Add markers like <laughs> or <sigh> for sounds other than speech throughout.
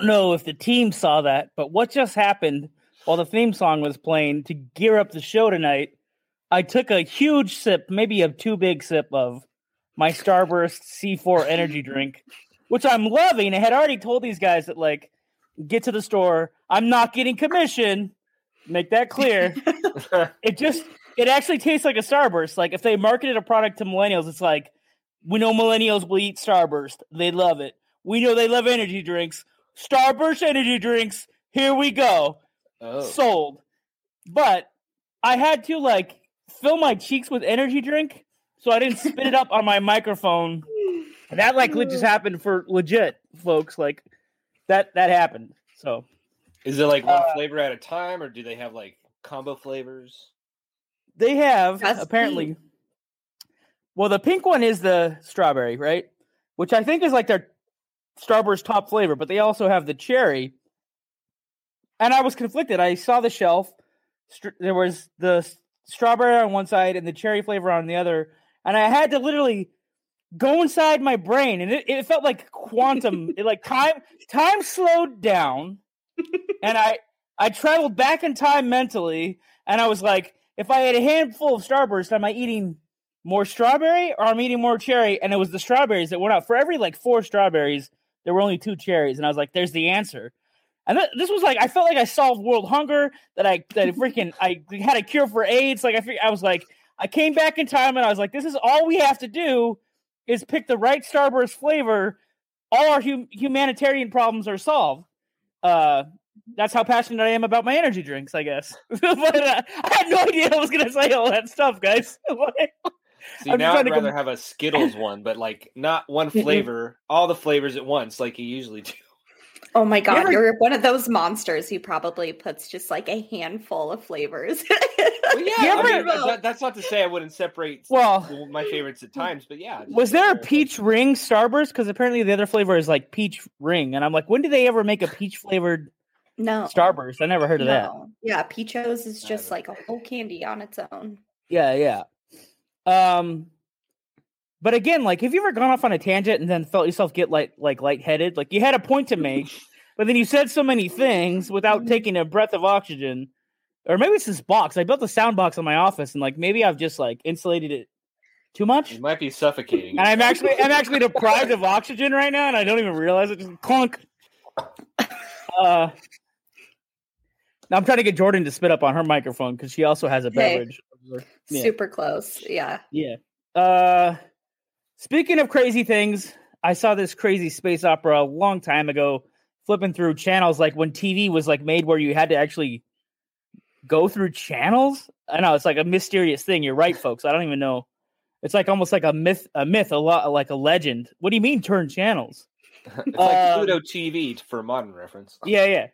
Don't know if the team saw that, but what just happened while the theme song was playing to gear up the show tonight? I took a huge sip, maybe a too big sip of my Starburst C4 <laughs> energy drink, which I'm loving. I had already told these guys that, like, get to the store. I'm not getting commission. Make that clear. <laughs> it just, it actually tastes like a Starburst. Like, if they marketed a product to millennials, it's like, we know millennials will eat Starburst. They love it. We know they love energy drinks. Starburst energy drinks. Here we go. Oh. Sold. But I had to like fill my cheeks with energy drink so I didn't spit it up on my microphone. That like le- just <laughs> happened for legit folks. Like that that happened. So Is it like one Uh, flavor at a time, or do they have like combo flavors? they have That's apparently. pink. Well, the pink one is the strawberry, right? Which I think is like their Starburst top flavor, but they also have the cherry. And I was conflicted. I saw the shelf. Str- there was the strawberry on one side and the cherry flavor on the other, and I had to literally go inside my brain, and it, it felt like quantum. <laughs> it, like time time slowed down, and I I traveled back in time mentally, and I was like, if I had a handful of Starburst, am I eating more strawberry or I'm eating more cherry? And it was the strawberries that went out. For every like four strawberries, there were only two cherries, and I was like, there's the answer. And th- this was like I felt like I solved world hunger. That I that freaking I had a cure for AIDS. Like I fig- I was like I came back in time and I was like, this is all we have to do is pick the right Starburst flavor. All our hum- humanitarian problems are solved. Uh, that's how passionate I am about my energy drinks, I guess. <laughs> but uh, I had no idea I was gonna say all that stuff, guys. <laughs> See, I'm now I'd rather com- have a Skittles <laughs> one, but like not one flavor, all the flavors at once, like you usually do. Oh my god, ever- you're one of those monsters who probably puts just like a handful of flavors. Well, <laughs> yeah, You I mean, that- that's not to say I wouldn't separate well, my favorites at times, but yeah. was there a compare. peach ring Starburst? Because apparently the other flavor is like peach ring, and I'm like, when did they ever make a peach flavored no. Starburst? I never heard of that. no. Yeah, Peachos is just like a whole candy on its own. Yeah, yeah. Um, but again, like, have you ever gone off on a tangent and then felt yourself get like like lightheaded? Like you had a point to make, <laughs> but then you said so many things without taking a breath of oxygen. Or maybe it's this box. I built a sound box in my office, and like maybe I've just like insulated it too much. You might be suffocating. And I'm actually I'm actually deprived of <laughs> oxygen right now, and I don't even realize it. Just clunk. Uh, now I'm trying to get Jordan to spit up on her microphone because she also has a beverage. Yeah. Super close. Yeah. Yeah. Uh, speaking of crazy things, I saw this crazy space opera a long time ago. Flipping through channels, like when TV was like made, where you had to actually go through channels. I know it's like a mysterious thing. You're right, folks. I don't even know. It's like almost like a myth, a myth, a lot like a legend. What do you mean turn channels? <laughs> it's like um, Pluto TV for modern reference. Yeah, yeah.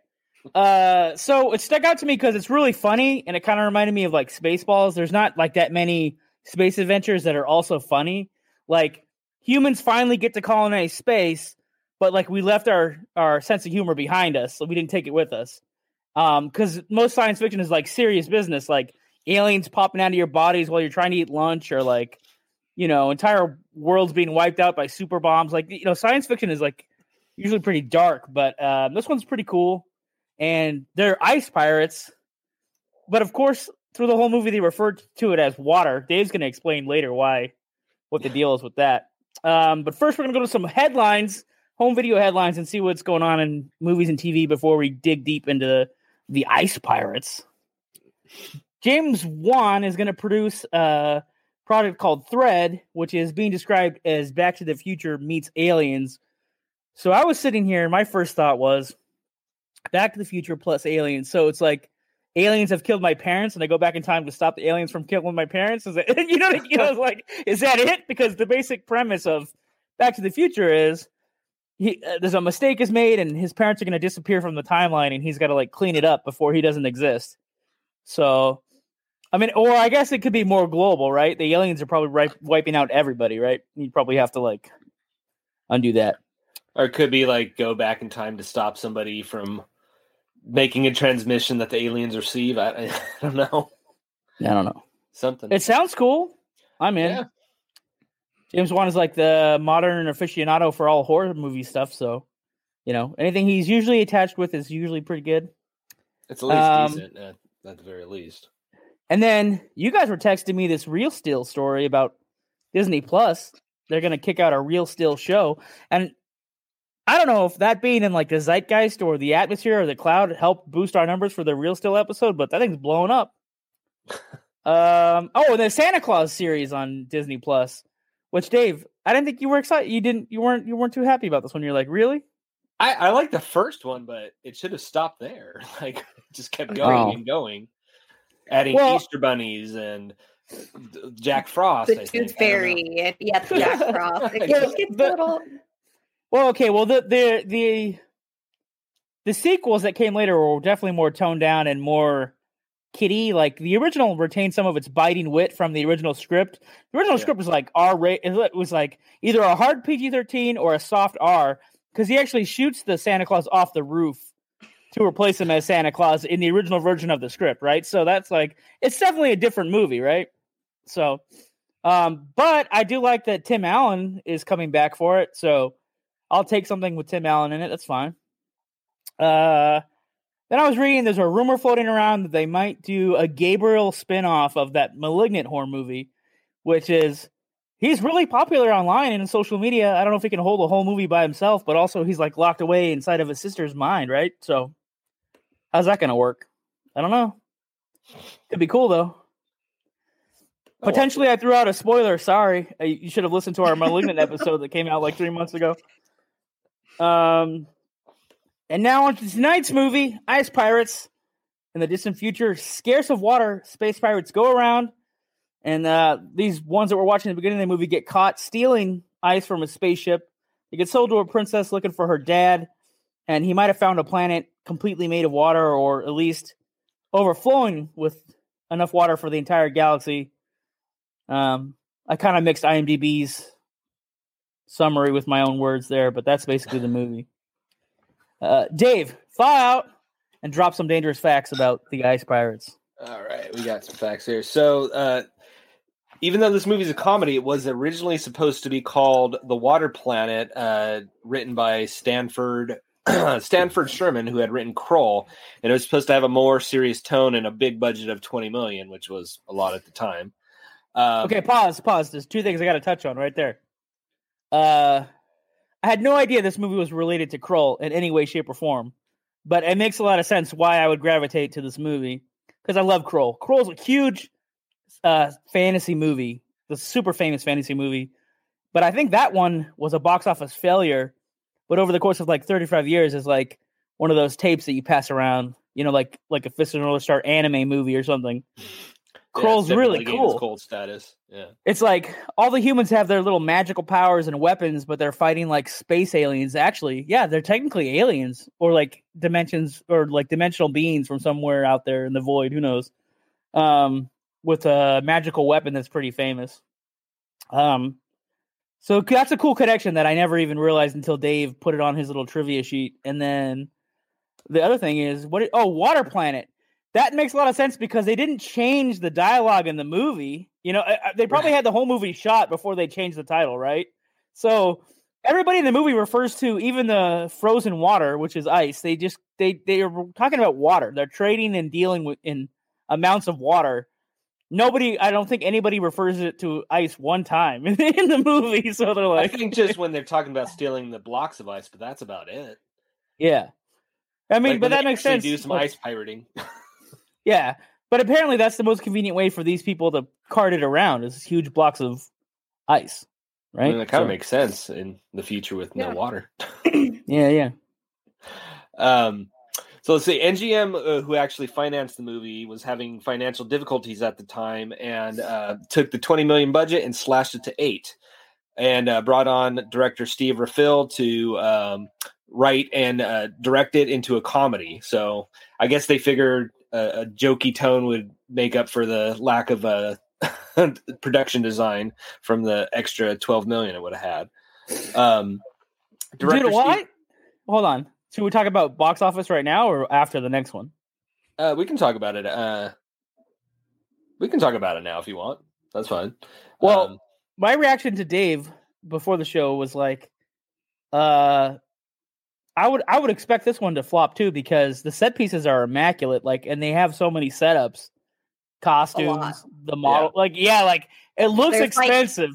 Uh, so it stuck out to me because it's really funny, and it kind of reminded me of like Spaceballs. There's not like that many space adventures that are also funny. Like humans finally get to colonize space, but like we left our our sense of humor behind us, so we didn't take it with us. Um, because most science fiction is like serious business, like aliens popping out of your bodies while you're trying to eat lunch, or like you know entire worlds being wiped out by super bombs. Like you know, science fiction is like usually pretty dark, but um, this one's pretty cool and they're ice pirates. But of course, through the whole movie, they referred to it as water. Dave's going to explain later why, what the deal is with that. Um, but first, we're going to go to some headlines, home video headlines, and see what's going on in movies and TV before we dig deep into the ice pirates. James Wan is going to produce a product called Thread, which is being described as Back to the Future meets Aliens. So I was sitting here, and my first thought was Back to the Future plus Aliens. So it's like aliens have killed my parents, and I go back in time to stop the aliens from killing my parents. Is it <laughs> you know you know like is that it? Because the basic premise of Back to the Future is he uh, there's a mistake is made, and his parents are going to disappear from the timeline, and he's got to like clean it up before he doesn't exist. So. I mean, or I guess it could be more global, right? The aliens are probably ri- wiping out everybody, right? You probably have to like undo that. Or it could be like go back in time to stop somebody from making a transmission that the aliens receive. I, <laughs> I don't know. I don't know. Something. It sounds cool. I'm in. Yeah. James Wan is like the modern aficionado for all horror movie stuff. So, you know, anything he's usually attached with is usually pretty good. It's at least Um, decent at, at the very least. And then you guys were texting me this real Steel story about Disney Plus. They're going to kick out a real Steel show. And I don't know if that being in like the zeitgeist or the atmosphere or the cloud helped boost our numbers for the Real Steel episode, but that thing's blowing up. <laughs> um, oh, and the Santa Claus series on Disney Plus, which Dave, I didn't think you were excited. You didn't, you weren't, you weren't too happy about this one. You're like, really? I, I like the first one, but it should have stopped there. <laughs> Like, it just kept going Oh. and going, adding Well- Easter bunnies and Jack Frost. The I think. Tooth I don't. Fairy. Yep, Jack Frost. <laughs> It Yeah, just gets a little. Well, okay. Well, the the the the sequels that came later were definitely more toned down and more kiddie. Like the original retained some of its biting wit from the original script. The original Yeah. script was like R rate. It was like either a hard PG thirteen or a soft R because he actually shoots the Santa Claus off the roof to replace him as Santa Claus in the original version of the script. Right. So that's like it's definitely a different movie. Right. So, um, but I do like that Tim Allen is coming back for it. So. I'll take something with Tim Allen in it. That's fine. Uh, then I was reading there's a rumor floating around that they might do a Gabriel spin-off of that malignant horror movie, which is he's really popular online and in social media. I don't know if he can hold a whole movie by himself, but also he's like locked away inside of his sister's mind, right? So how's that gonna work? I don't know. Could be cool though. Potentially, I threw out a spoiler. Sorry, Uh, you should have listened to our malignant episode that came out like three months ago. Um, and now on to tonight's movie, Ice Pirates. In the distant future, scarce of water, space pirates go around, and uh, these ones that we're watching at the beginning of the movie get caught stealing ice from a spaceship. They get sold to a princess looking for her dad, and he might have found a planet completely made of water, or at least overflowing with enough water for the entire galaxy. Um, I kind of mixed IMDb's summary with my own words there, but that's basically the movie. Uh, Dave, fly out and drop some dangerous facts about the Ice Pirates. All right, we got some facts here. So, uh, even though this movie is a comedy, it was originally supposed to be called The Water Planet, uh, written by Stanford <clears throat> Stanford Sherman, who had written Krull, and it was supposed to have a more serious tone and a big budget of twenty million, which was a lot at the time. Um, Okay, pause, pause. There's two things I got to touch on right there. Uh, I had no idea this movie was related to Krull in any way, shape, or form, but it makes a lot of sense why I would gravitate to this movie because I love Krull. Krull's a huge uh, fantasy movie, the super famous fantasy movie, but I think that one was a box office failure. But over the course of like 35 years, is like one of those tapes that you pass around, you know, like like a Fist the North Star anime movie or something. Yeah, really definitely gained its cool. Cold status. Yeah. It's like all the humans have their little magical powers and weapons, but they're fighting like space aliens. Actually, yeah, they're technically aliens or like dimensions or like dimensional beings from somewhere out there in the void. Who knows? Um, with a magical weapon that's pretty famous. Um, so that's a cool connection that I never even realized until Dave put it on his little trivia sheet. And then the other thing is what? It, oh, Water Planet. That makes a lot of sense because they didn't change the dialogue in the movie. You know, uh, uh, they probably had the whole movie shot before they changed the title, right? So everybody in the movie refers to even the frozen water, which is ice. They just they they are talking about water. They're trading and dealing with in amounts of water. Nobody, I don't think anybody refers it to ice one time <laughs> in the movie. So they're like, I think just <laughs> when they're talking about stealing the blocks of ice, but that's about it. yeah. I mean, Like, but that makes sense. Do some Like, ice pirating. <laughs> Yeah, but apparently that's the most convenient way for these people to cart it around is huge blocks of ice, I right? mean, that kind of makes sense in the future with Yeah. no water. <clears throat> <laughs> yeah, yeah. Um, So let's see. MGM, uh, who actually financed the movie, was having financial difficulties at the time and uh, took the 20 million budget and slashed it to eight, and uh, brought on director Steve Raffill to um, write and uh, direct it into a comedy. So I guess they figured a, a jokey tone would make up for the lack of a <laughs> production design from the extra 12 million it would have had. Um, Dude, Steve- what? Hold on. Should we talk about box office right now or after the next one? Uh, we can talk about it. Uh, we can talk about it now if you want. That's fine. Well, Um, my reaction to Dave before the show was like, uh, I would I would expect this one to flop too because the set pieces are immaculate, like, and they have so many setups, costumes, the model, like, yeah, like it looks There's, like- expensive.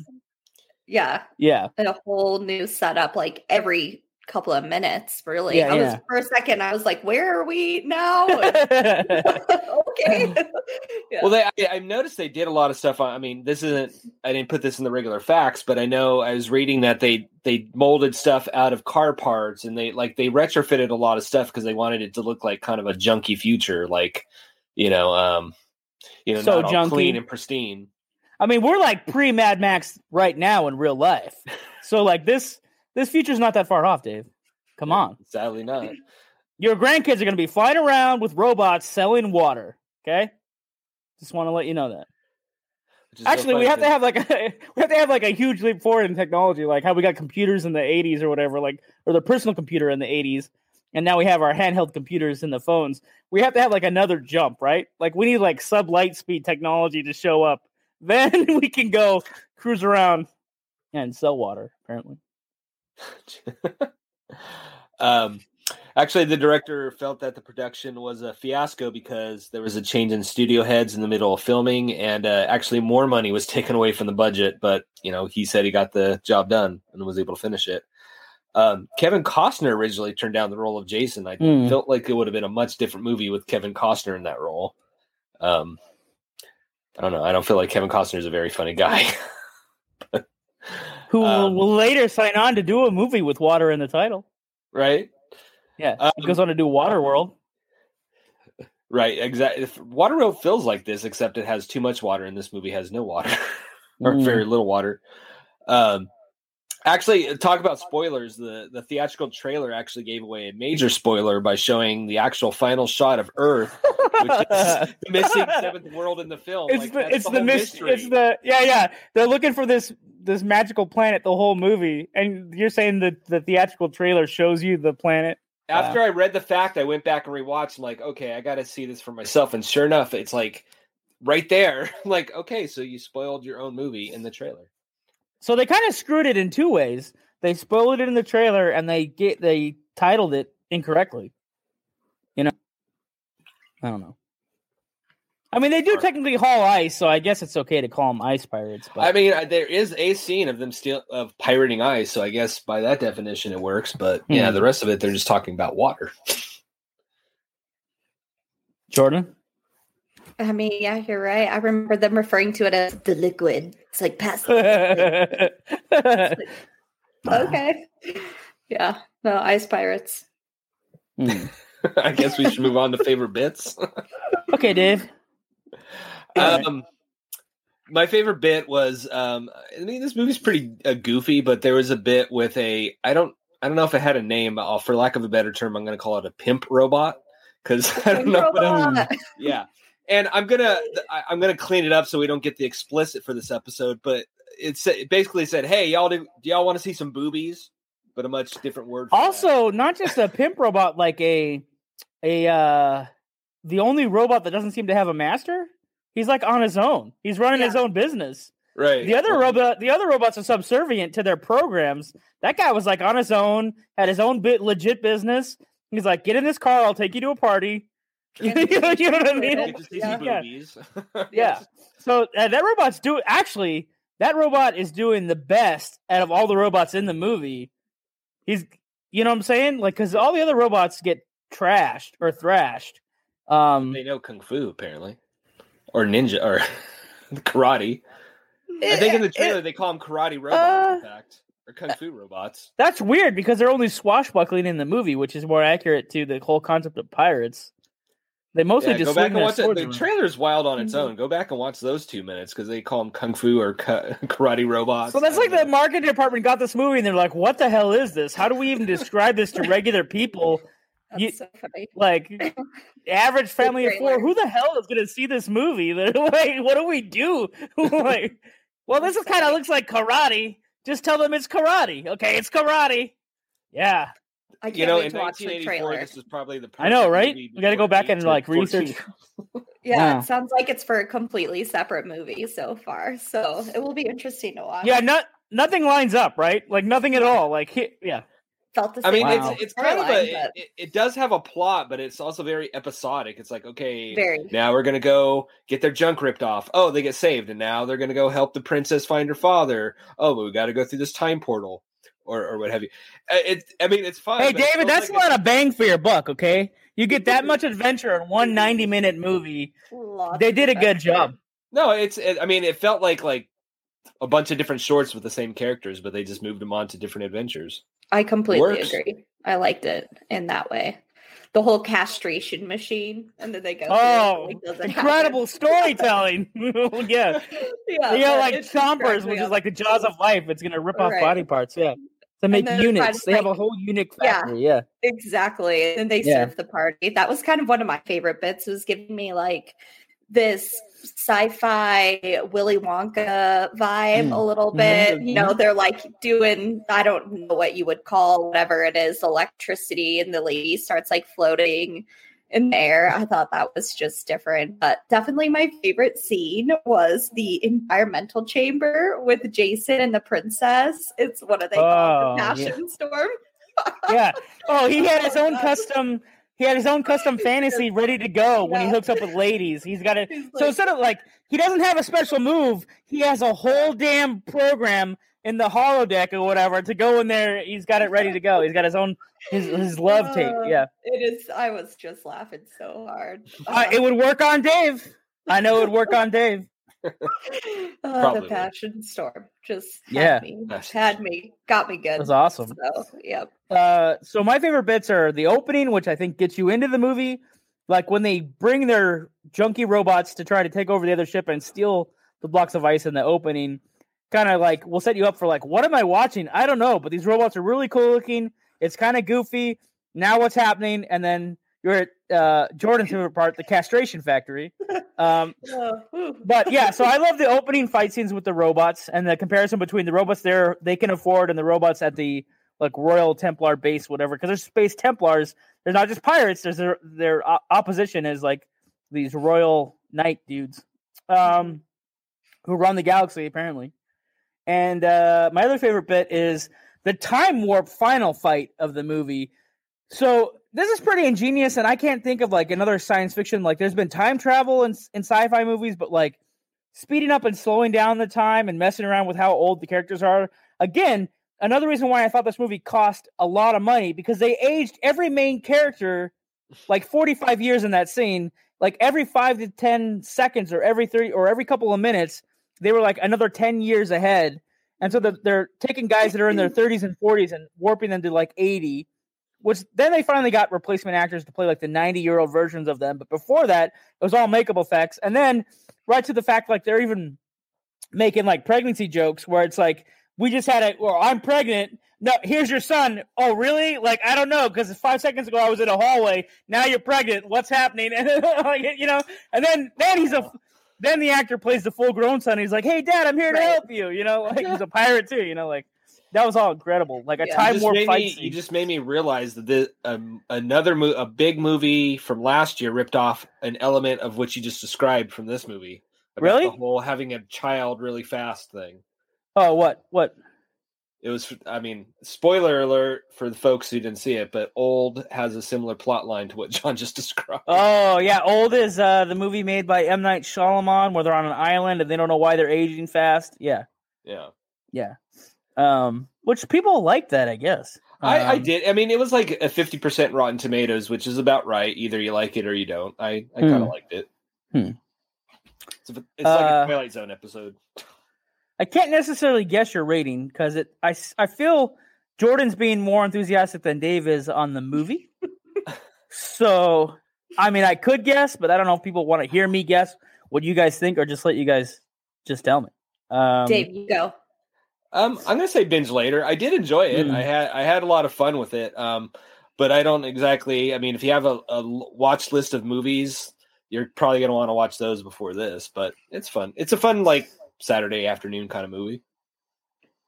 Yeah, yeah, and a whole new setup like every couple of minutes. Really, Yeah, I was yeah. for a second. I was like, "Where are we now?" <laughs> <laughs> okay. <laughs> yeah. well, they, I, I've noticed they did a lot of stuff. On, I mean, this isn't. I didn't put this in the regular facts, but I know I was reading that they they molded stuff out of car parts, and they like they retrofitted a lot of stuff because they wanted it to look like kind of a junky future, like you know, um, you know, So not all junky. clean and pristine. I mean, we're like pre Mad Max right now in real life, so like this this future's not that far off, Dave. Come on. Sadly, not. Your grandkids are going to be flying around with robots selling water. Okay, just want to let you know that. Is so Actually, we have to have like a <laughs> we have to have like a huge leap forward in technology, like how we got computers in the '80s or whatever, like or the personal computer in the '80s, and now we have our handheld computers in the phones. We have to have like another jump, right? Like we need like sub light speed technology to show up. <laughs> Then we can go cruise around and sell water. Apparently, <laughs> um, actually, the director felt that the production was a fiasco because there was a change in studio heads in the middle of filming, and uh, actually more money was <laughs> taken away from the budget. But you know, he said he got the job done and was able to finish it. Um, Kevin Costner originally turned down the role of Jason. I Hmm. felt like it would have been a much different movie with Kevin Costner in that role. Um, I don't know. I don't feel like Kevin Costner is a very funny guy. <laughs> who Um, will, later sign on to do a movie with water in the title? right? Yeah, Um, he goes on to do Waterworld. Right, exactly. Waterworld feels like this, except it has too much water, and this movie has no water <laughs> or Mm. very little water. Um, actually, talk about spoilers. The the theatrical trailer actually gave away a major spoiler by showing the actual final shot of Earth, which is <laughs> the missing seventh world in the film. it's Like, the it's the, mis- mystery. it's the yeah yeah they're looking for this this magical planet the whole movie and you're saying that the theatrical trailer shows you the planet After I read the fact, I went back and rewatched. I'm like, okay, I got to see this for myself. And sure enough, it's like right there. <laughs> Like, okay, so you spoiled your own movie in the trailer. so they kind of screwed it in two ways they spoiled it in the trailer and they get they titled it incorrectly you know i don't know i mean they do technically haul ice so i guess it's okay to call them ice pirates but I mean, uh, there is a scene of them steal of pirating ice, so I guess by that definition it works. But yeah, Hmm. the rest of it they're just talking about water. jordan I mean, yeah, you're right. I remember them referring to it as the liquid. It's like pass. <laughs> okay. Yeah. No, ice pirates. Hmm. <laughs> I guess we should move on to favorite bits. okay dave <laughs> um, my favorite bit was, um, I mean, this movie's pretty uh, goofy, but there was a bit with a I don't I don't know if it had a name. But I'll, for lack of a better term, I'm going to call it a pimp robot because <laughs> I don't know. What else- Robot. <laughs> yeah and i'm gonna I- i'm gonna clean it up so we don't get the explicit for this episode but it's it basically said hey y'all do, do y'all want to see some boobies but a much different word for that. also not just a pimp robot like a a uh the only robot that doesn't seem to have a master he's like on his own he's running his own business right the other robot the other robots are subservient to their programs that guy was like on his own had his own bit legit business he's like get in this car i'll take you to a party <laughs> you know, what i <laughs> mean Get to see some Yeah. <laughs> yeah. So uh, that robot's do actually that robot is doing the best out of all the robots in the movie. He's, you know what I'm saying? Like, because all the other robots get trashed or thrashed. Um, they know kung fu apparently or ninja or <laughs> karate i think in the trailer they call them karate robot in Uh, fact or kung fu robots. That's weird because they're only swashbuckling in the movie, which is more accurate to the whole concept of pirates. They mostly Yeah, just go back and watch it. The around. trailer's wild on its Mhm. own. Go back and watch those two minutes because they call them kung fu or ka- <laughs> karate robots. So that's like don't the marketing department got this movie and they're like, "What the hell is this? How do we even describe this to regular people? That's You- so funny. Like <laughs> average family of four? Who the hell is going to see this movie? They're <laughs> like, what do we do? <laughs> like, well, this is kind of looks like karate. Just tell them it's karate. Okay, it's karate. Yeah, I can't You know, wait in watch 1984, trailer. this was probably the. I know, right? movie We gotta go back and, like, research. Yeah, Yeah. it sounds like it's for a completely separate movie so far. So it will be interesting to watch. yeah. Not nothing lines up, right? Like nothing at all. Like, yeah, felt the I mean, Wow. it's it's kind of a but it, it does have a plot, but it's also very episodic. It's like okay, very. now we're gonna go get their junk ripped off. Oh, they get saved, and now they're gonna go help the princess find her father. Oh, but we got to go through this time portal, or or what have you. It, I mean, it's fun. Hey, David, that's like a lot of bang for your buck. Okay, you get that much adventure in one 90 minute movie. Lots They did a good job. No, it's. It, I mean, it felt like like a bunch of different shorts with the same characters, but they just moved them on to different adventures. I completely Works. agree. I liked it in that way. The whole castration machine, and then they go. Oh, like, doesn't incredible storytelling. <laughs> yeah. happen. <laughs> yeah, They got like chompers, cracked me which is like the jaws of life. It's gonna rip off Right. body parts. Yeah. To make then try to units. They have a whole unique Yeah. factory. Yeah. Exactly. And they Yeah. serve the party. That was kind of one of my favorite bits, was giving me like this sci-fi Willy Wonka vibe Mm. a little Mhm. bit. You know, they're like doing I don't know what you would call whatever it is, electricity, and the lady starts like floating in the air. I thought that was just different. But definitely my favorite scene was the environmental chamber with Jason and the princess. It's what do they call Oh, it? The passion storm. Yeah. Oh, he <laughs> had his own custom. He had his own custom fantasy ready to go when he hooks up with ladies. He's got it. <laughs> He's So instead of like he doesn't have a special move, he has a whole damn program in the holodeck or whatever to go in there. He's got it ready to go. He's got his own his his love tape. Uh, Yeah, It is. I was just laughing so hard. uh, it would work on Dave. I know it would work on Dave. <laughs> Uh, the passion storm just had Yeah. me, Passion had me, got me good. Was awesome. So, yep. Uh, so my favorite bits are the opening, which I think gets you into the movie, like when they bring their junky robots to try to take over the other ship and steal the blocks of ice in the opening. Kind of like will set you up for like, what am I watching? I don't know, but these robots are really cool looking. It's kind of goofy. Now what's happening? And then you're at uh, Jordan's favorite part, the castration factory. Um, <laughs> but yeah, so I love the opening fight scenes with the robots and the comparison between the robots there they can afford and the robots at the like Royal Templar base, whatever. Because there's space Templars. They're not just pirates. There's their their opposition is like these Royal Knight dudes, um, who run the galaxy apparently. And uh, my other favorite bit is the time warp final fight of the movie. So this is pretty ingenious, and I can't think of like another science fiction. Like, there's been time travel in in sci-fi movies, but like speeding up and slowing down the time and messing around with how old the characters are. Again, another reason why I thought this movie cost a lot of money because they aged every main character like 45 years in that scene. Like every five to 10 seconds, or every 30, or every couple of minutes, they were like another 10 years ahead. And so they're, they're taking guys that are in their 30s and 40s and warping them to like 80 which then they finally got replacement actors to play like the 90 year old versions of them. But before that, it was all makeup effects. And then right to the fact like they're even making like pregnancy jokes where it's like, we just had a, well, I'm pregnant. No, here's your son. Oh, really? Like, I don't know. Cause five seconds ago I was in a hallway. Now you're pregnant. What's happening? <laughs> And like, you know, and then, then he's a, then the actor plays the full grown son. He's like, Hey dad, I'm here to help you. You know, like he's a pirate too, you know, like that was all incredible. Like a Yeah. Time just warp fight me- scene. you just made me realize that the, um, another mo- a big movie from last year ripped off an element of what you just described from this movie. About Really? The whole having a child really fast thing. Oh, what? What? It was, I mean, spoiler alert for the folks who didn't see it, but Old has a similar plot line to what <laughs> John just described. Oh, yeah. Old is uh, the movie made by M. Night Shyamalan where they're on an island and they don't know why they're aging fast. Yeah. yeah. Yeah. Um, which people like that, I guess. I, I Um, did. I mean, it was like a 50% Rotten Tomatoes, which is about right. Either you like it or you don't. I, I kind Hmm. of liked it. Hmm. It's, a- it's like Uh, a Twilight Zone episode. I can't necessarily guess your rating because it. I, I feel Jordan's being more enthusiastic than Dave is on the movie. so, I mean, I could guess, but I don't know if people want to hear me guess what you guys think, or just let you guys just tell me. Um, Dave, you go. Um, I'm gonna say binge later. I did enjoy it. Mm. I had I had a lot of fun with it. Um, but I don't exactly. I mean, if you have a watch list of movies, you're probably gonna want to watch those before this. But it's fun. It's a fun like Saturday afternoon kind of movie.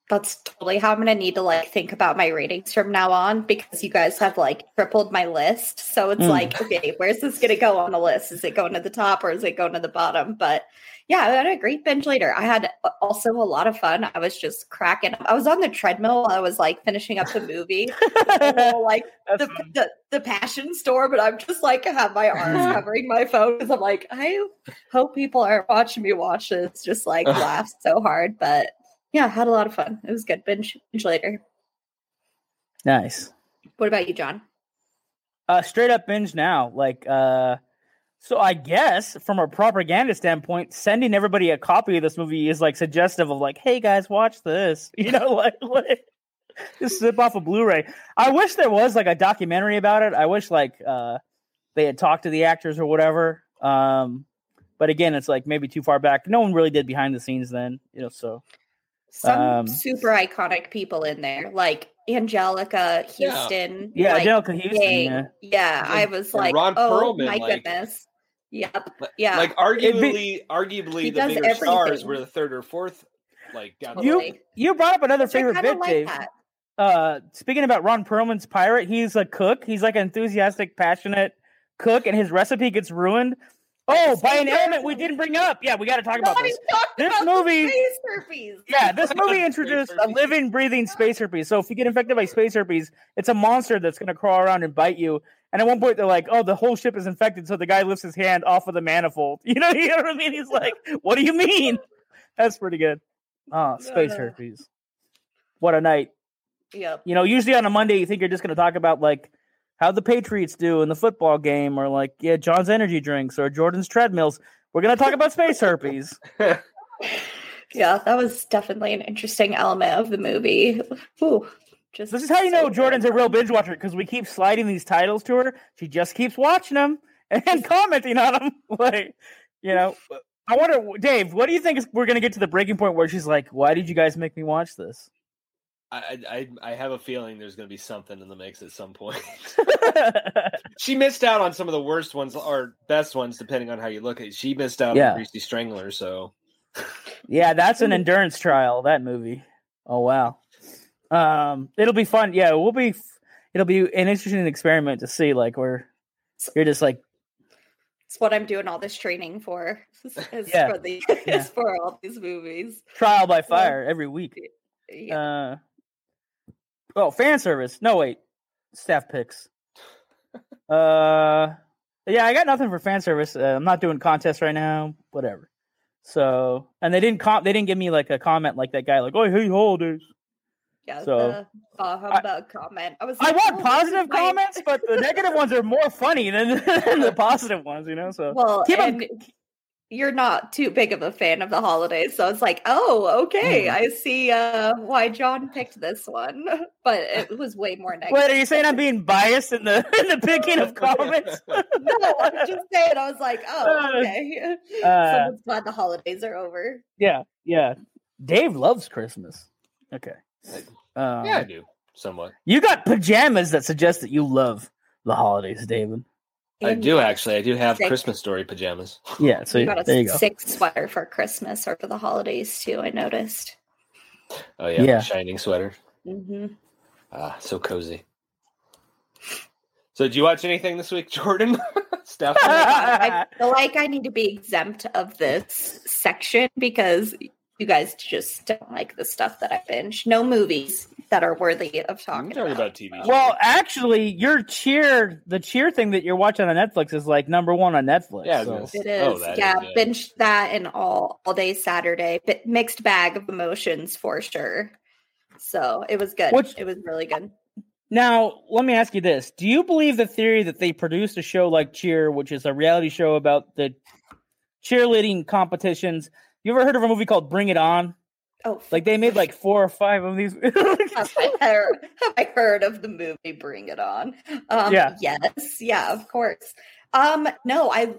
That's totally how I'm gonna need to like think about my ratings from now on because you guys have like tripled my list. So it's Mm. like, okay, where's this gonna go on the list? Is it going to the top or is it going to the bottom? But yeah, I had a great binge later. I had also a lot of fun. I was just cracking. I was on the treadmill while I was like finishing up the movie. <laughs> like the, the the passion store, but I'm just like have my arms <laughs> covering my phone because I'm like, I hope people aren't watching me watch this. Just like <laughs> laugh so hard, but yeah, had a lot of fun. It was good. Binge, binge later. nice. What about you, John? Uh, straight up binge now. Like, uh, so I guess from a propaganda standpoint, sending everybody a copy of this movie is like suggestive of like, hey guys, watch this. <laughs> You know, like, like just zip off a Blu-ray. I wish there was like a documentary about it. I wish like uh they had talked to the actors or whatever. Um, but again, it's like maybe too far back. No one really did behind the scenes then, you know. So Some Um, super iconic people in there, like Anjelica Huston. yeah, like, Anjelica Huston. Yeah. yeah, I was and like, Ron oh Perlman, my like- goodness. Yep. Yeah. Like arguably, arguably the does bigger stars were the third or fourth. Like down the You Totally. you brought up another Which favorite bit, like Dave. that. uh speaking about Ron Perlman's pirate, he's a cook. He's like an enthusiastic, passionate cook, and his recipe gets ruined. Oh, by an Space element we didn't bring up. Yeah, we got to talk about this. This about movie- space herpes. Yeah, this movie <laughs> introduced a living, breathing space herpes. So if you get infected by space herpes, it's a monster that's going to crawl around and bite you. And at one point, they're like, "Oh, the whole ship is infected." So the guy lifts his hand off of the manifold. <laughs> You know, you know what I mean? He's like, "What do you mean?" That's pretty good. Oh, space herpes. What a night. Yep. you know, usually on a Monday, you think you're just going to talk about like how the Patriots do in the football game, or like yeah, John's energy drinks, or Jordan's treadmills. We're going to talk about space herpes. <laughs> Yeah, that was definitely an interesting element of the movie. Ooh, just This is how you know Jordan's good. a real binge watcher because we keep sliding these titles to her. She just keeps watching them and <laughs> commenting on them. <laughs> Like, you know, I wonder, Dave, what do you think is, we're going to get to the breaking point where she's like, "Why did you guys make me watch this?" I, I I have a feeling there's going to be something in the mix at some point. <laughs> <laughs> she missed out on some of the worst ones or best ones, depending on how you look at it. She missed out Yeah. on Greasy Strangler, so Yeah, that's an endurance trial. That movie. Oh wow. Um, it'll be fun. Yeah, we'll be. It'll be an interesting experiment to see. Like where you're just like, It's what I'm doing all this training for. Is Yeah. for the <laughs> Yeah. is for all these movies. trial by fire every week. Yeah. Uh, oh, fan service. No wait, staff picks. Uh, yeah, I got nothing for fan service. Uh, I'm not doing contests right now. Whatever. So, and they didn't com- they didn't give me like a comment like that guy like, oh, hey, holidays. yeah, so- the uh, humbug comment. I was I want oh, positive comments, but the negative ones are more funny than, <laughs> than the <laughs> positive ones, you know. So Well, keep and you're not too big of a fan of the holidays, so it's like, oh, okay, Mm. I see uh, why John picked this one, <laughs> but it was way more negative. wait, are you saying I'm being biased in the <laughs> in the picking of <laughs> comments? no, I'm just saying. I was like, oh, Uh, okay. uh, Someone's glad the holidays are over. yeah, yeah. Dave loves Christmas. Okay. Um, yeah, I do somewhat. You got pajamas that suggest that you love the holidays, David. I do actually. I do have Sick. Christmas story pajamas. <laughs> Yeah, so you got a there you go. sick sweater for Christmas or for the holidays too. I noticed. Oh yeah, Yeah. shining sweater. hmm Ah, so cozy. So, did you watch anything this week, <laughs> Jordan? <laughs> Steph? I feel like I need to be exempt of this section because you guys just don't like the stuff that I binge. No movies that are worthy of I'm talking talking about. about TV. well, actually, your cheer, the cheer thing that you're watching on Netflix is like number one on Netflix. Yeah, so- It is, Oh, yeah. is. Binge that and all all day Saturday, but mixed bag of emotions for sure. So it was good. Which- it was really good. Now, let me ask you this: Do you believe the theory that they produced a show like Cheer, which is a reality show about the cheerleading competitions? You ever heard of a movie called Bring It On? Oh, Like they made like four or five of these. <laughs> have, I heard, have I heard of the movie Bring It On? Um, Yeah. Yes. Yeah. Of course. Um. No, I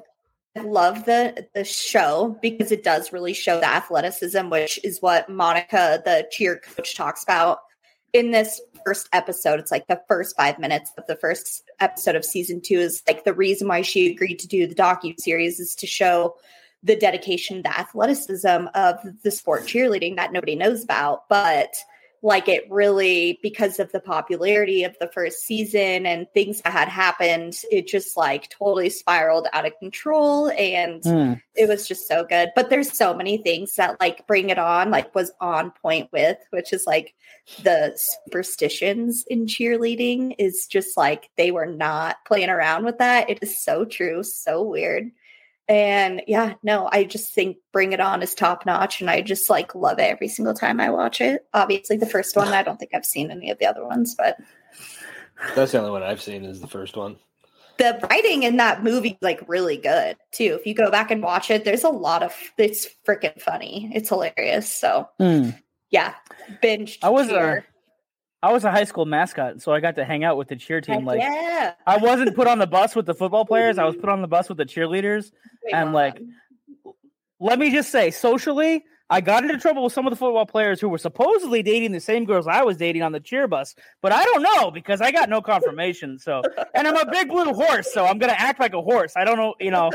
love the the show because it does really show the athleticism, which is what Monica, the cheer coach, talks about in this first episode. It's like the first five minutes of the first episode of season two is like the reason why she agreed to do the docu series is to show the dedication, the athleticism of the sport cheerleading that nobody knows about, but like it really because of the popularity of the first season and things that had happened it just like totally spiraled out of control and Hmm. it was just so good. But there's so many things that like bring it on like was on point with which is like the superstitions in cheerleading is just like they were not playing around with that. It is so true so weird and yeah no i just think bring it on is top notch and i just like love it every single time i watch it obviously the first one i don't think i've seen any of the other ones but That's the only one I've seen is the first one. the writing in that movie like really good too if you go back and watch it there's a lot of it's freaking funny it's hilarious so Hmm. yeah binge I was cheer. I was a high school mascot, so I got to hang out with the cheer team. Like yeah I wasn't put on the bus with the football players. I was put on the bus with the cheerleaders. Wait, I'm like. Let me just say, socially, I got into trouble with some of the football players who were supposedly dating the same girls I was dating on the cheer bus, but I don't know because I got no confirmation. So, and I'm a big blue horse, so I'm gonna act like a horse. I don't know, you know.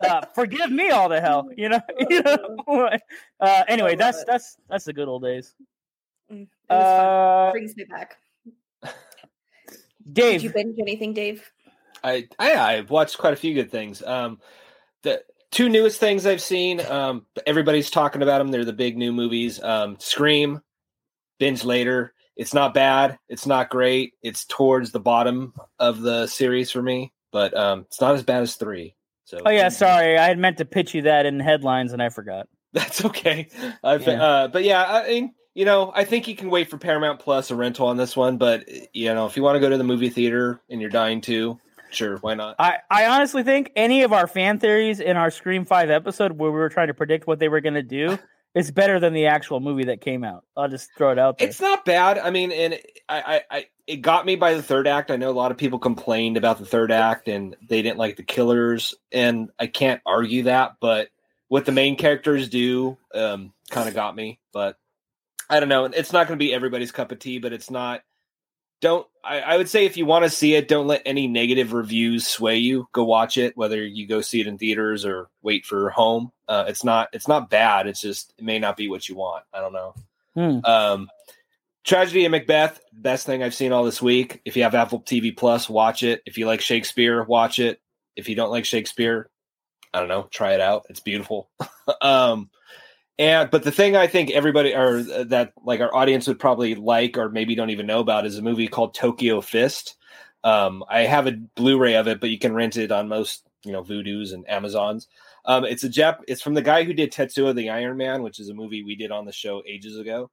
Uh, forgive me all the hell, you know. <laughs> you know? <laughs> <laughs> Uh, anyway, that's that's that's the good old days. Mm, it was fun. Uh, brings me back Dave, did you binge anything dave I I I've watched quite a few good things. Um, the two newest things I've seen. Um, everybody's talking about them. They're the big new movies. Um, Scream, binge later. It's not bad. It's not great. It's towards the bottom of the series for me, but um, it's not as bad as three. So oh yeah, sorry, I had meant to pitch you that in headlines and I forgot. <laughs> That's okay. I've, Yeah. uh, but yeah, I mean, you know, I think you can wait for Paramount Plus a rental on this one. But you know, if you want to go to the movie theater and you're dying to, sure, why not? I, I honestly think any of our fan theories in our Scream 5 episode where we were trying to predict what they were going to do <laughs> is better than the actual movie that came out. I'll just throw it out there. It's not bad. I mean, and I, I, I, it got me by the third act. I know a lot of people complained about the third act and they didn't like the killers, and I can't argue that. But what the main characters do, um, kind of got me. But I don't know. It's not going to be everybody's cup of tea, but it's not. Don't I, I would say if you want to see it, don't let any negative reviews sway you. Go watch it, whether you go see it in theaters or wait for home. Uh, it's not it's not bad. It's just it may not be what you want. I don't know. Hmm. Um, Tragedy of Macbeth, best thing I've seen all this week. If you have Apple TV Plus, watch it. If you like Shakespeare, watch it. If you don't like Shakespeare, I don't know, try it out. It's beautiful. <laughs> um, and but the thing I think everybody or that like our audience would probably like or maybe don't even know about is a movie called Tokyo Fist. Um, I have a Blu-ray of it, but you can rent it on most you know Vudus and Amazons. Um, it's a Jap. It's from the guy who did Tetsuo the Iron Man, which is a movie we did on the show ages ago.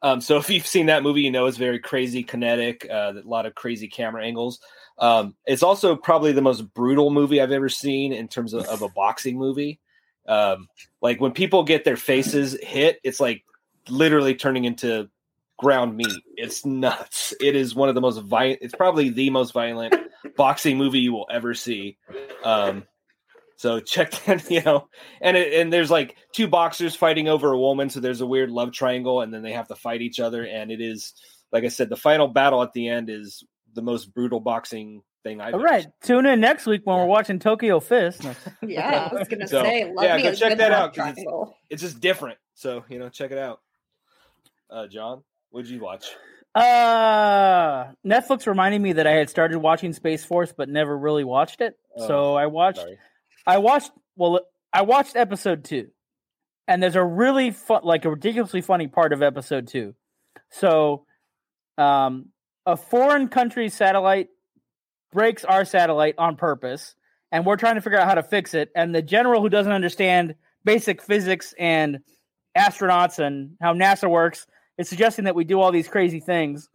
Um, so <laughs> if you've seen that movie, you know it's very crazy, kinetic, uh, a lot of crazy camera angles. Um, it's also probably the most brutal movie I've ever seen in terms of, of a boxing movie. Um, like when people get their faces hit, it's like literally turning into ground meat. It's nuts. It is one of the most violent. It's probably the most violent boxing movie you will ever see. Um, so check <laughs> that, you know, and it, and there's like two boxers fighting over a woman, so there's a weird love triangle, and then they have to fight each other, and it is, like I said, the final battle at the end is the most brutal boxing thing I've All ever right. seen. Tune in next week when we're watching Tokyo Fist. <laughs> Yeah, I was gonna So, say, love yeah, me go check that out. out, 'cause it's- It's just different, so you know, check it out. Uh, John, what did you watch? Uh, Netflix reminded me that I had started watching Space Force but never really watched it. so Oh, I watched Sorry. I watched well I watched episode 2. And there's a really fun like a ridiculously funny part of episode 2. So um a foreign country satellite breaks our satellite on purpose and we're trying to figure out how to fix it and the general who doesn't understand basic physics and astronauts and how NASA works is suggesting that we do all these crazy things.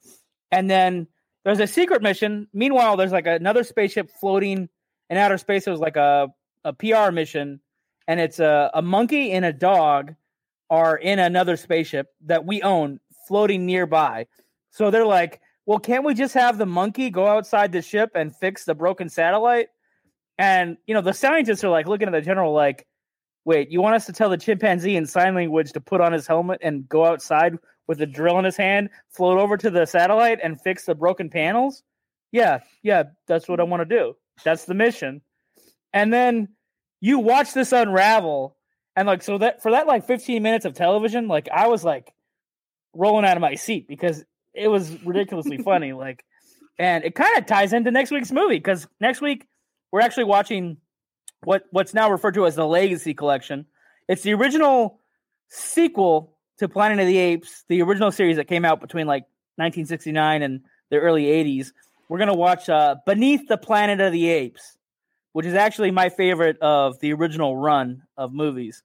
And then there's a secret mission. Meanwhile, there's like another spaceship floating in outer space. It was like a, a PR mission, and it's a, a monkey and a dog are in another spaceship that we own floating nearby. So they're like, well, can't we just have the monkey go outside the ship and fix the broken satellite? And, you know, the scientists are like looking at the general like, wait, you want us to tell the chimpanzee in sign language to put on his helmet and go outside with a drill in his hand, float over to the satellite and fix the broken panels? Yeah, yeah, that's what I want to do. That's the mission. And then you watch this unravel and like so that for that like 15 minutes of television, like I was like rolling out of my seat because it was ridiculously funny. Like, and it kind of ties into next week's movie because next week we're actually watching what what's now referred to as the Legacy Collection. It's the original sequel to Planet of the Apes, the original series that came out between like 1969 and the early 80s. We're gonna watch uh, Beneath the Planet of the Apes, which is actually my favorite of the original run of movies.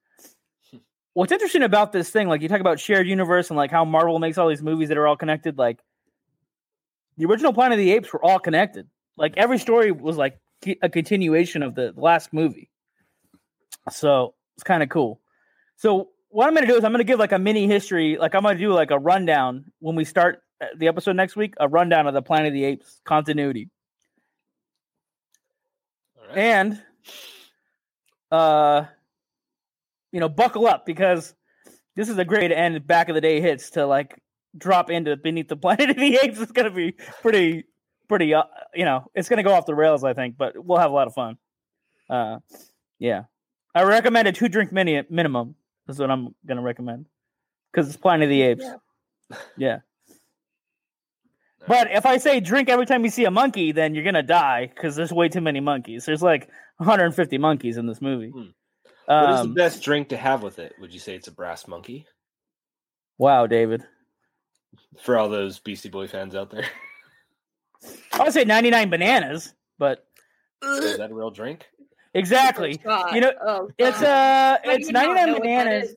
What's interesting about this thing, like you talk about shared universe and like how Marvel makes all these movies that are all connected, like the original Planet of the Apes were all connected. Like every story was like a continuation of the last movie. So it's kind of cool. So what I'm going to do is I'm going to give like a mini history, like I'm going to do like a rundown when we start uh, the episode next week, a rundown of the Planet of the Apes continuity. And uh you know, buckle up because this is a great end back of the day hits to like drop into beneath the planet of <laughs> the apes. It's gonna be pretty, pretty. Uh, you know, it's gonna go off the rails, I think, but we'll have a lot of fun. Uh, yeah, I recommend a two drink mini minimum. Is what I'm gonna recommend because it's Planet of the Apes. Yeah. <laughs> yeah. But if I say drink every time you see a monkey, then you're gonna die because there's way too many monkeys. There's like 150 monkeys in this movie. Hmm. What is the um, best drink to have with it? Would you say it's a brass monkey? Wow, David. For all those Beastie Boy fans out there. I would say 99 bananas, but is that a real drink? Exactly. Oh, you know, oh, it's uh it's 99 bananas.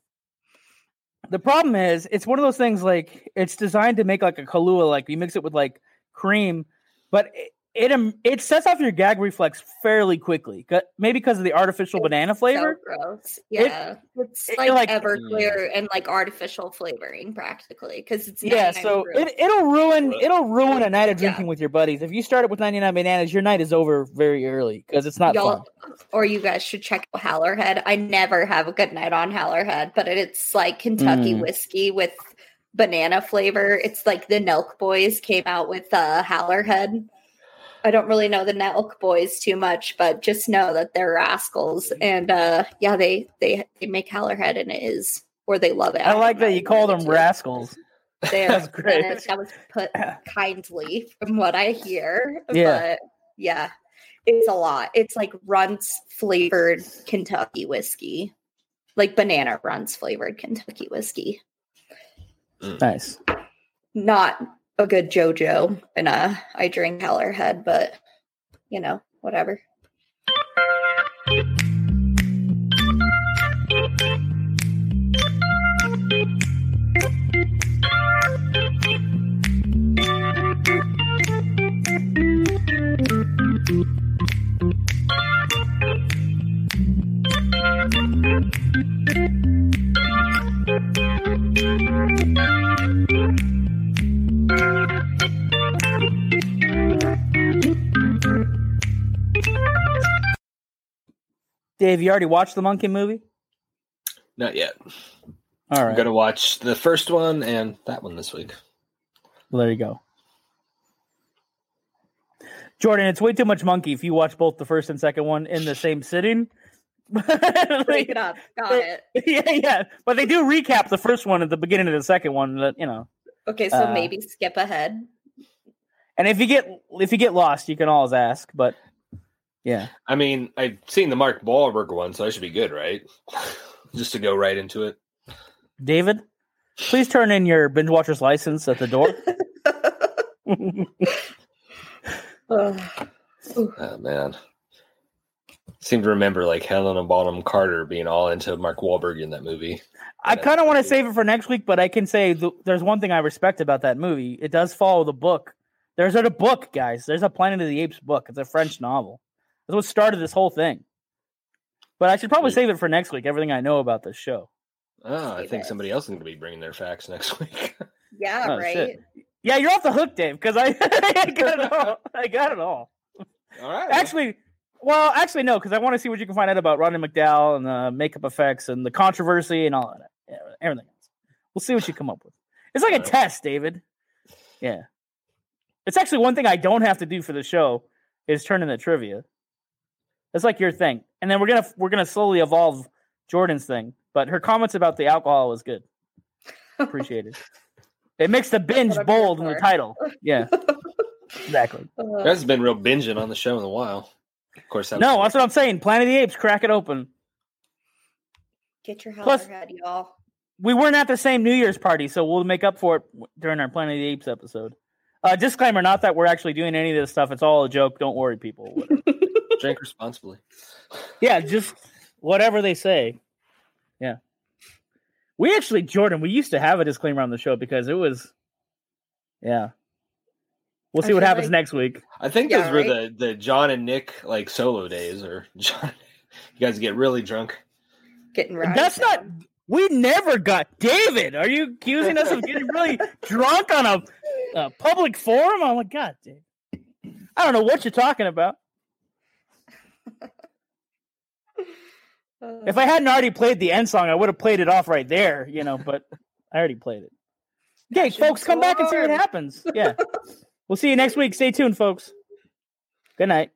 The problem is it's one of those things like it's designed to make like a Kahlua like you mix it with like cream, but it um, it sets off your gag reflex fairly quickly. Maybe because of the artificial it's banana flavor. So gross. Yeah, it, it's like, it, like Everclear mm. and like artificial flavoring practically because it's yeah. So it it'll ruin it'll ruin a night of drinking yeah. with your buddies. If you start it with ninety nine bananas, your night is over very early because it's not Y'all, fun. Or you guys should check out Hallerhead. I never have a good night on Hallerhead, but it's like Kentucky mm. whiskey with banana flavor. It's like the Nelk Boys came out with uh, Hallerhead I don't really know the Nelk boys too much, but just know that they're rascals. And uh yeah, they they they make Hallerhead and it is or they love it. I, I like that you call them rascals. <laughs> That's great. That was put <laughs> kindly from what I hear. Yeah. But yeah, it's a lot. It's like Runts flavored Kentucky whiskey. Like banana Runts flavored Kentucky whiskey. Nice. Not a good JoJo, and uh, I drink Hallerhead, but you know, whatever. Dave, you already watched the Monkey movie? Not yet. All right. I'm going to watch the first one and that one this week. Well, there you go. Jordan, it's way too much monkey if you watch both the first and second one in the same sitting. <laughs> Break it up. Got it. <laughs> Yeah, yeah. But they do recap the first one at the beginning of the second one. That you know. Okay, so uh, maybe skip ahead. And if you get if you get lost, you can always ask. But yeah. I mean, I've seen the Mark Wahlberg one, so I should be good, right? <laughs> Just to go right into it. David, please turn in your binge watcher's license at the door. <laughs> oh man. Seem to remember like Helena Bonham Carter being all into Mark Wahlberg in that movie. I kind of want to save it for next week, but I can say th- there's one thing I respect about that movie. It does follow the book. There's a book, guys. There's a Planet of the Apes book. It's a French novel. That's what started this whole thing. But I should probably save it for next week. Everything I know about this show. Oh, I think it. somebody else is going to be bringing their facts next <laughs> week. Yeah, Oh, right. shit. Yeah, you're off the hook, Dave, because I, <laughs> I got it all. I got it all. All right. Actually, well, actually no, because I want to see what you can find out about Rodney McDowall and the makeup effects and the controversy and all that, yeah, everything else. We'll see what you come up with. It's like a Alright. test, David. Yeah, it's actually one thing I don't have to do for the show is turn in the trivia. That's like your thing, and then we're gonna we're gonna slowly evolve Jordan's thing. But her comments about the alcohol was good. Appreciate it. It makes the binge what I'm here bold in the title. Yeah, <laughs> exactly. you Uh, guys have been real binging on the show in a while. Of course, that No, was- that's what I'm saying. Planet of the Apes, crack it open. get your Plus- head, y'all. we weren't at the same New Year's party, so we'll make up for it during our Planet of the Apes episode. Uh, disclaimer: not that we're actually doing any of this stuff. It's all a joke. Don't worry, people. <laughs> drink responsibly. yeah, just whatever they say. Yeah, we actually, Jordan, we used to have a disclaimer on the show because it was, yeah. We'll see what happens like- next week. I think Yeah, those were the the John and Nick like solo days, or <laughs> John. You guys get really drunk. Getting right. That's not. We never got David. Are you accusing us of getting really <laughs> drunk on a, a public forum? Oh my god, Dave. I don't know what you're talking about. If I hadn't already played the end song, I would have played it off right there, you know, but I already played it. Okay, folks, come back and see what happens. Yeah. we'll see you next week. Stay tuned, folks. Good night.